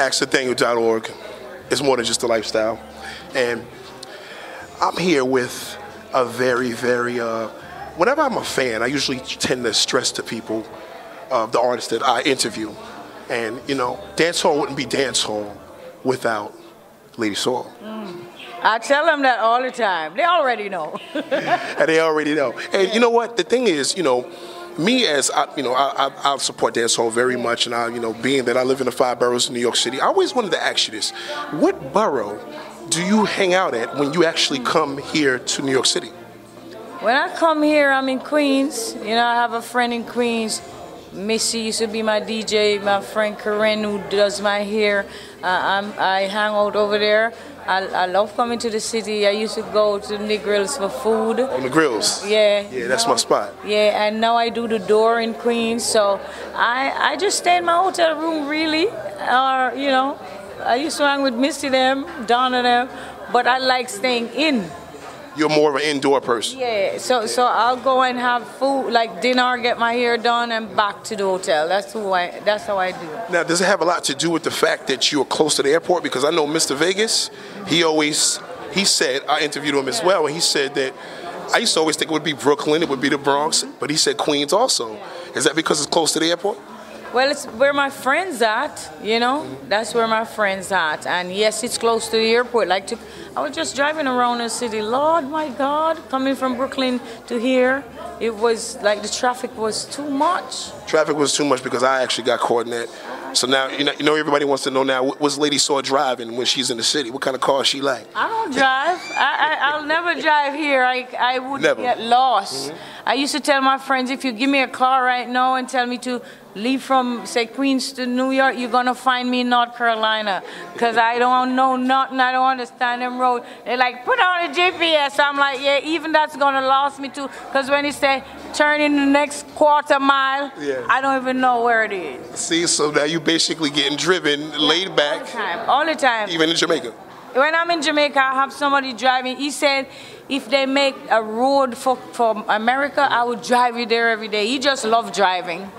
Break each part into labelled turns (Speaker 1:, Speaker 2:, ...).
Speaker 1: AskNathaniel.org is more than just a lifestyle. And I'm here with a very, very, uh, whenever I'm a fan, I usually tend to stress to people uh, the artists that I interview. And, you know, dancehall wouldn't be dancehall without Lady Saw.
Speaker 2: I tell them that all the time. They already know.
Speaker 1: and they already know. And you know what? The thing is, you know, me as I, you know, I, I, I support dancehall very much, and I, you know, being that I live in the five boroughs of New York City, I always wanted to ask you this: What borough do you hang out at when you actually come here to New York City?
Speaker 2: when I come here, I'm in Queens. You know, I have a friend in Queens. Missy used to be my DJ. My friend Karen, who does my hair, uh, I hang out over there. I, I love coming to the city. I used to go to the Negrils for food.
Speaker 1: On the grills.
Speaker 2: Yeah.
Speaker 1: Yeah, that's my spot.
Speaker 2: Yeah, and now I do the door in Queens. So I I just stay in my hotel room really, or you know, I used to hang with Misty them, Donna them, but I like staying in.
Speaker 1: You're more of an indoor person.
Speaker 2: Yeah, so so I'll go and have food like dinner, get my hair done, and back to the hotel. That's who I. That's how I do. it.
Speaker 1: Now, does it have a lot to do with the fact that you're close to the airport? Because I know Mr. Vegas, he always, he said, I interviewed him as well, and he said that I used to always think it would be Brooklyn, it would be the Bronx, but he said Queens also. Is that because it's close to the airport?
Speaker 2: Well, it's where my friends at. You know, that's where my friends at. And yes, it's close to the airport. Like to, I was just driving around the city. Lord, my God, coming from Brooklyn to here, it was like the traffic was too much.
Speaker 1: Traffic was too much because I actually got caught in that. So now, you know, you know everybody wants to know now, what- what's Lady Saw driving when she's in the city? What kind of car she like?
Speaker 2: I don't drive. I, I, I'll never drive here. I, I would
Speaker 1: Never.
Speaker 2: get lost. Mm-hmm. I used to tell my friends, if you give me a car right now and tell me to leave from, say, Queens to New York, you're going to find me in North Carolina. Because I don't know nothing. I don't understand them roads. They're like, put on a GPS. I'm like, yeah, even that's going to lost me too. Because when they say, turn in the next quarter mile,
Speaker 1: Yeah.
Speaker 2: I don't even know where it is.
Speaker 1: See, so now you're basically getting driven, laid
Speaker 2: All the
Speaker 1: back,
Speaker 2: time. All the time.
Speaker 1: even in Jamaica.
Speaker 2: When I'm in Jamaica, I have somebody driving. He said if they make a road for, for America, I would drive you there every day. He just loved driving.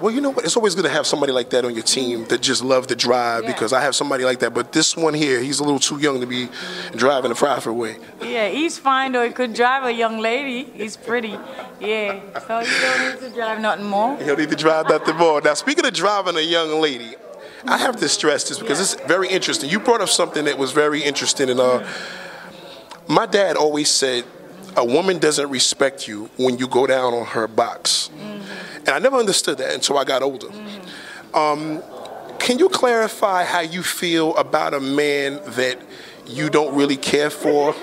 Speaker 1: Well, you know what? It's always good to have somebody like that on your team that just love to drive
Speaker 2: Yeah.
Speaker 1: because I have somebody like that. But this one here, he's a little too young to be driving the Bradford way.
Speaker 2: Yeah, he's fine though. He could drive a young lady. He's pretty. Yeah, so you don't need to drive nothing more.
Speaker 1: He'll need to drive nothing more. Now, speaking of driving a young lady, I have to stress this because it's very interesting. You brought up something that was very interesting, and uh, my dad always said, "A woman doesn't respect you when you go down on her box," and I never understood that until I got older. Um, can you clarify how you feel about a man that you don't really care for?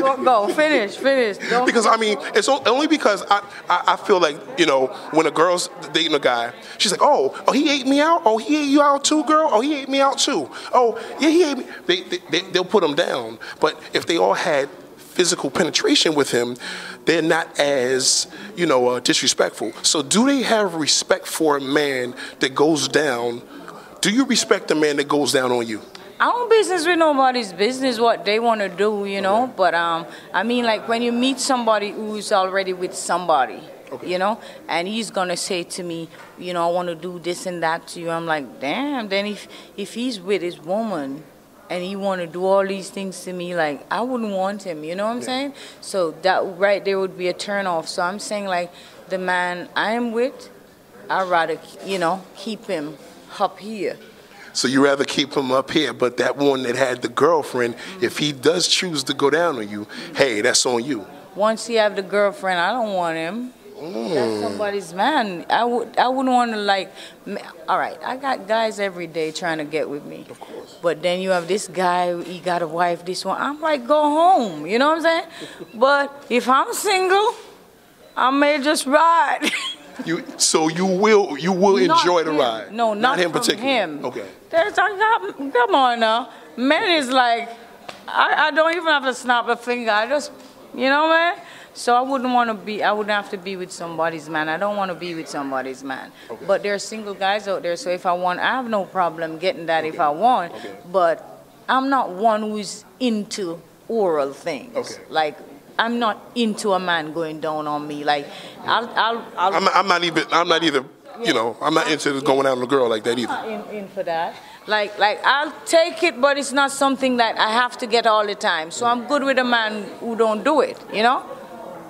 Speaker 2: Go, go, finish, finish. Don't
Speaker 1: Because I mean, it's only because I, I, I feel like you know when a girl's dating a guy, she's like, oh, oh, he ate me out. Oh, he ate you out too, girl. Oh, he ate me out too. Oh, yeah, he ate me. They, they, they they'll put him down. But if they all had physical penetration with him, they're not as you know uh, disrespectful. So do they have respect for a man that goes down? Do you respect a man that goes down on you?
Speaker 2: I don't business with nobody's business what they want to do, you know. But um, I mean, like when you meet somebody who's already with somebody, you know, and he's gonna say to me, you know, I want to do this and that to you. I'm like, damn. Then if if he's with his woman. And he want to do all these things to me, like I wouldn't want him. You know what I'm saying? So that right there would be a turn off. So I'm saying like the man I'm with, I'd rather you know keep him up here.
Speaker 1: So you rather keep him up here, but that one that had the girlfriend, if he does choose to go down on you, hey, that's on you.
Speaker 2: Once he have the girlfriend, I don't want him. That's mm. somebody's man. I would. I wouldn't want to like. All right, I got guys every day trying to get with me. Of
Speaker 1: course.
Speaker 2: But then you have this guy. He got a wife. This one. I'm like, go home. You know what I'm saying? but if I'm single, I may just ride.
Speaker 1: You so you will you will
Speaker 2: Not
Speaker 1: enjoy the
Speaker 2: him.
Speaker 1: ride.
Speaker 2: No, not,
Speaker 1: him
Speaker 2: from
Speaker 1: particularly.
Speaker 2: him.
Speaker 1: Okay.
Speaker 2: There's, I got, come on now. Men is like, I, I don't even have to snap a finger. I just, you know, man. So I wouldn't want to be. I wouldn't have to be with somebody's man. I don't want to be with somebody's man. But there are single guys out there. So if I want, I have no problem getting that if I want.
Speaker 1: Okay.
Speaker 2: But I'm not one who's into oral things.
Speaker 1: Okay.
Speaker 2: Like. I'm not into a man going down on me. Like, I'll, I'll, I'll
Speaker 1: I'm, I'm not even I'm not either you know, I'm not into going out with a girl like that either.
Speaker 2: not in, in for that. Like, like I'll take it, but it's not something that I have to get all the time. So I'm good with a man who don't do it. You know?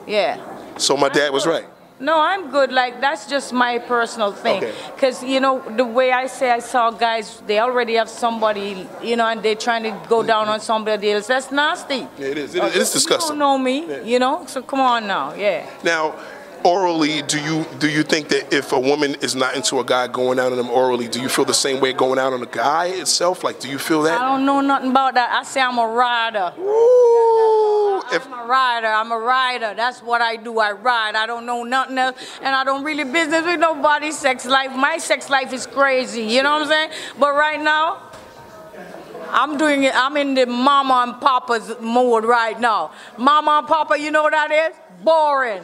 Speaker 2: Yeah.
Speaker 1: So my dad was right.
Speaker 2: No, I'm good. Like that's just my personal thing.
Speaker 1: Okay.
Speaker 2: Cause you know the way I say I saw guys, they already have somebody, you know, and they're trying to go mm-hmm. down on somebody else. That's nasty.
Speaker 1: Yeah, it is. It is, it is
Speaker 2: You
Speaker 1: disgusting.
Speaker 2: don't know me, you know. So come on now, yeah.
Speaker 1: Now, orally, do you do you think that if a woman is not into a guy going out on them orally, do you feel the same way going out on a guy itself? Like, do you feel that?
Speaker 2: I don't know nothing about that. I say I'm a rider.
Speaker 1: Ooh, if
Speaker 2: I'm a rider. I'm a rider. That's what I do. I ride. I don't know nothing else, and I don't really business with nobody's sex life. My sex life is crazy. You know what I'm saying? But right now, I'm doing it. I'm in the mama and papa's mode right now. Mama and papa, you know what that is? Boring.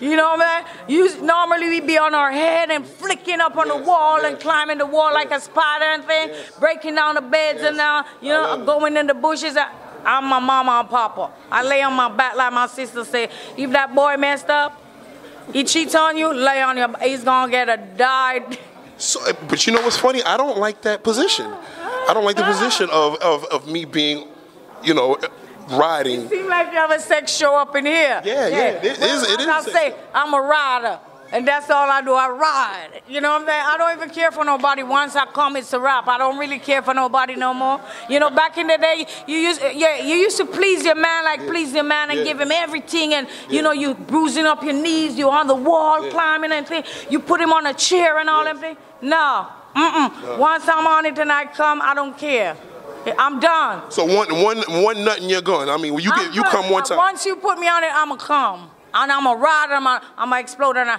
Speaker 2: You know what I mean? You, normally we be on our head and flicking up on the wall and climbing the wall like a spider and thing, breaking down the beds and now, uh, you know, going in the bushes. I- I'm my mama and papa. I lay on my back like my sister said. If that boy messed up, he cheats on you, lay on your. He's gonna get a died.
Speaker 1: So, eh, but you know what's funny? I don't like that position. I don't like the position of, of, of me being, you know, riding.
Speaker 2: Seem like you have a sex show up in here.
Speaker 1: Yeah, yeah, it is-
Speaker 2: Well,
Speaker 1: it is
Speaker 2: I say I'm a rider, and that's all I do. I ride. You know what I'm saying? I don't even care for nobody. Once I come, it's a wrap. I don't really care for nobody no more. You know, back in the day, you used yeah, you used to please your man like please your man and
Speaker 1: Yeah.
Speaker 2: give him everything, and you know you bruising up your knees, you on the wall climbing and thing. You put him on a chair and all them things. No, mm-mm. Once I'm on it and I come, I don't care. I'm done.
Speaker 1: So one one one nut and you're gone. I mean, when you
Speaker 2: I'm
Speaker 1: get you
Speaker 2: good.
Speaker 1: come one time.
Speaker 2: Once you put me on it, I'ma come. And I'ma ride, I'm a, I'm a explode, and I,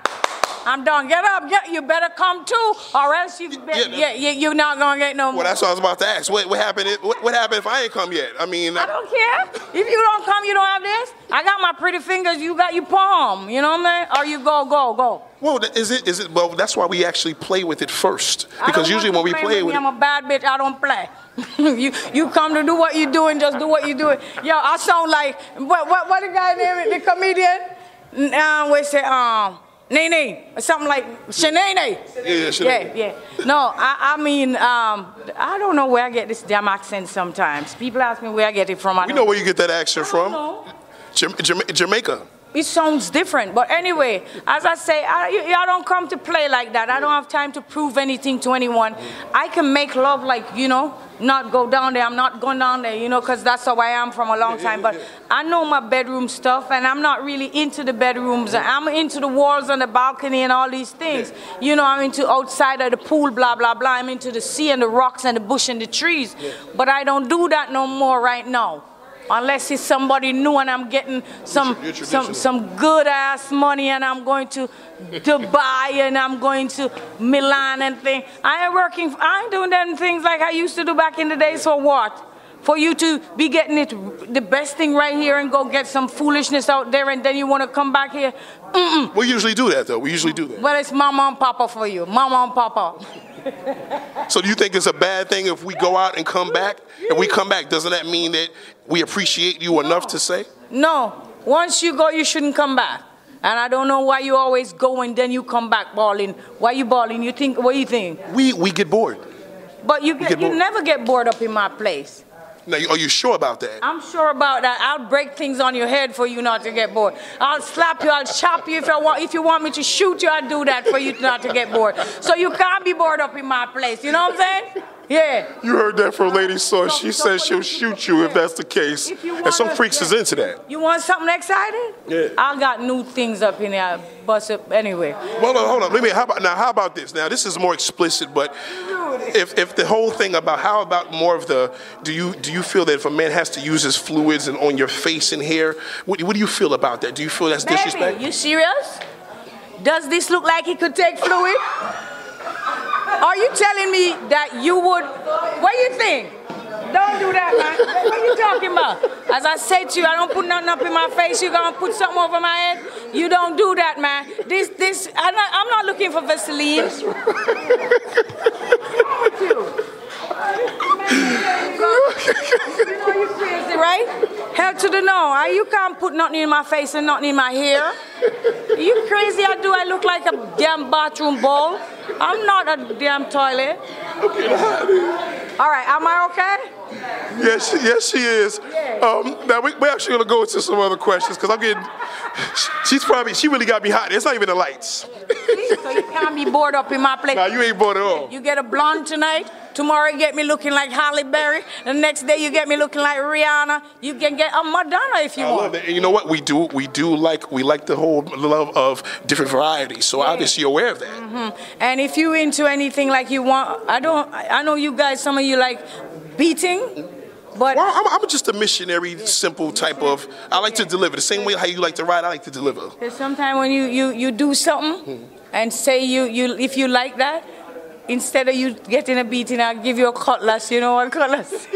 Speaker 2: I'm done. Get up, get, you better come too, or else you, be,
Speaker 1: Yeah,
Speaker 2: yeah, yeah, you're not gonna get no more.
Speaker 1: Well, that's what I was about to ask. What, what happened? if- What, what happened if I ain't come yet? I mean,
Speaker 2: I don't care. If you don't come, you don't have this. I got my pretty fingers, you got your palm. You know what I mean? Or you go, go, go.
Speaker 1: Well, is it? Is it? Well, that's why we actually play with it first. Because usually when we play
Speaker 2: with
Speaker 1: with
Speaker 2: I'm a bad bitch. I don't play. you you come to do what you doing, just do what you doing. Yo, I sound like what what what the guy name the comedian? Um, we say um Nene or something like Shanae.
Speaker 1: yeah,
Speaker 2: Yeah,
Speaker 1: Shanae.
Speaker 2: yeah. No, I, I mean, um, I don't know where I get this damn accent sometimes. People ask me where I get it from. I
Speaker 1: we know where you get that accent from.
Speaker 2: don't know.
Speaker 1: Jam- Jama- Jamaica.
Speaker 2: It sounds different. But anyway, as I say, I, y'all don't come to play like that. I don't have time to prove anything to anyone. I can make love like, you know, not go down there. I'm not going down there, you know, because that's how I am from a long time. But I know my bedroom stuff, and I'm not really into the bedrooms. I'm into the walls and the balcony and all these things. You know, I'm into outside of the pool, blah, blah, blah. I'm into the sea and the rocks and the bush and the trees. But I don't do that no more right now. Unless it's somebody new and I'm getting some some some good ass money and I'm going to Dubai and I'm going to Milan and thing. I ain't working. I ain't doing them things like I used to do back in the days. For what? For you to be getting it the best thing right here and go get some foolishness out there and then you want to come back here? Mm-mm.
Speaker 1: We usually do that though. We usually do that.
Speaker 2: Well, it's mama and papa for you. Mama and papa.
Speaker 1: So do you think it's a bad thing if we go out and come back? If we come back, doesn't that mean that we appreciate you enough to say?
Speaker 2: No. Once you go, you shouldn't come back. And I don't know why you always go and then you come back balling. Why you balling? You think? What do you think?
Speaker 1: We we get bored.
Speaker 2: But you get,
Speaker 1: get
Speaker 2: you never get bored up in my place.
Speaker 1: Now, are you sure about that?
Speaker 2: I'm sure about that. I'll break things on your head for you not to get bored. I'll slap you. I'll chop you if I want. If you want me to shoot you, I'll do that for you not to get bored. So you can't be bored up in my place. You know what I'm saying? Yeah.
Speaker 1: You heard that from Lady Source. She
Speaker 2: So-
Speaker 1: says she'll shoot you if that's the case. And some freaks is into that.
Speaker 2: You want something exciting?
Speaker 1: Yeah.
Speaker 2: I got new things up in there. Bust up anyway.
Speaker 1: Well, hold on, hold on. Let me. How about now? How about this? Now, this is more explicit, but if if the whole thing about how about more of the do you do you feel that if a man has to use his fluids and on your face and hair, what, what do you feel about that? Do you feel that's disrespect?
Speaker 2: Baby, you serious? Does this look like he could take fluid? Are you telling me that you would? What do you think? Don't do that, man. What are you talking about? As I said to you, I don't put nothing up in my face. You're gonna put something over my head? You don't do that, man. This, this. I'm not, I'm not looking for Vaseline. What's wrong with you? You know you crazy, right? Hell to the no. I, you can't put nothing in my face and nothing in my hair. You crazy? I do. I look like a damn bathroom bowl. I'm not a damn toilet. All right, am I okay?
Speaker 1: Yes, yes, she is. Um, now we, we're actually gonna go into some other questions because I'm getting. She's probably she really got me hot. It's not even the lights.
Speaker 2: So you can't be bored up in my place.
Speaker 1: Now you ain't bored at all.
Speaker 2: You get a blonde tonight. Tomorrow you get me looking like Halle Berry. The next day you get me looking like Rihanna. You can get a Madonna if you
Speaker 1: I
Speaker 2: want.
Speaker 1: love it. And you know what? We do we do like we like the whole love of different varieties. So obviously you're aware of that.
Speaker 2: Mm-hmm. And if you into anything like you want, I don't. I know you guys. Some of you like beating, but
Speaker 1: Well, I'm, I'm just a missionary, simple type of. I like to deliver the same way how you like to ride. I like to deliver.
Speaker 2: Because sometimes when you, you, you do something and say you, you if you like that, instead of you getting a beating, I'll give you a cutlass. You know what cutlass?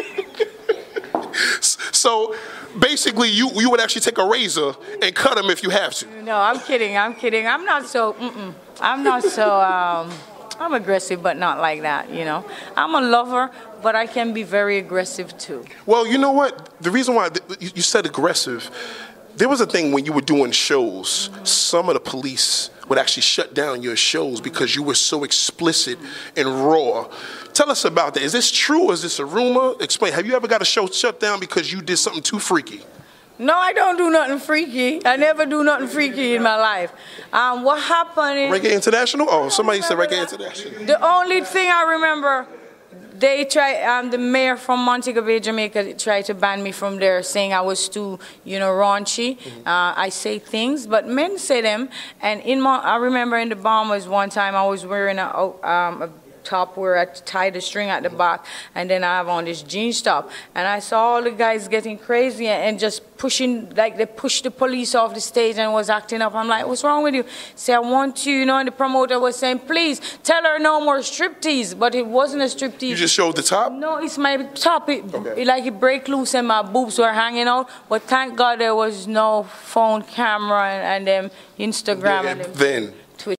Speaker 1: So basically, you you would actually take a razor and cut him if you have to.
Speaker 2: no, I'm kidding. I'm kidding. I'm not so. Mm-mm. I'm not so. Um, I'm aggressive, but not like that. You know, I'm a lover, but I can be very aggressive too.
Speaker 1: Well, you know what? The reason why you said aggressive, there was a thing when you were doing shows, some of the police would actually shut down your shows because you were so explicit and raw. Tell us about that. Is this true or is this a rumor? Explain. Have you ever got a show shut down because you did something too freaky?
Speaker 2: No, I don't do nothing freaky. I never do nothing freaky in my life. Um, what happened is
Speaker 1: Reggae International? Oh, somebody said Reggae International.
Speaker 2: the only thing I remember. They tried. Um, the mayor from Montego Bay, Jamaica, tried to ban me from there, saying I was too, you know, raunchy. Uh, I say things, but men say them. And in my, I remember in the Bombers one time, I was wearing a, um, a top where I tied the string at the back, and then I have on this jeans top. And I saw all the guys getting crazy and just pushing, like they pushed the police off the stage and was acting up. I'm like, what's wrong with you? Say, I want you, you know, and the promoter was saying, please tell her no more striptease. But it wasn't a striptease.
Speaker 1: You just showed the top?
Speaker 2: No, it's my top. It,
Speaker 1: Okay.
Speaker 2: it like it break loose and my boobs were hanging out. But thank God there was no phone camera and, and them Instagram. and them.
Speaker 1: Then.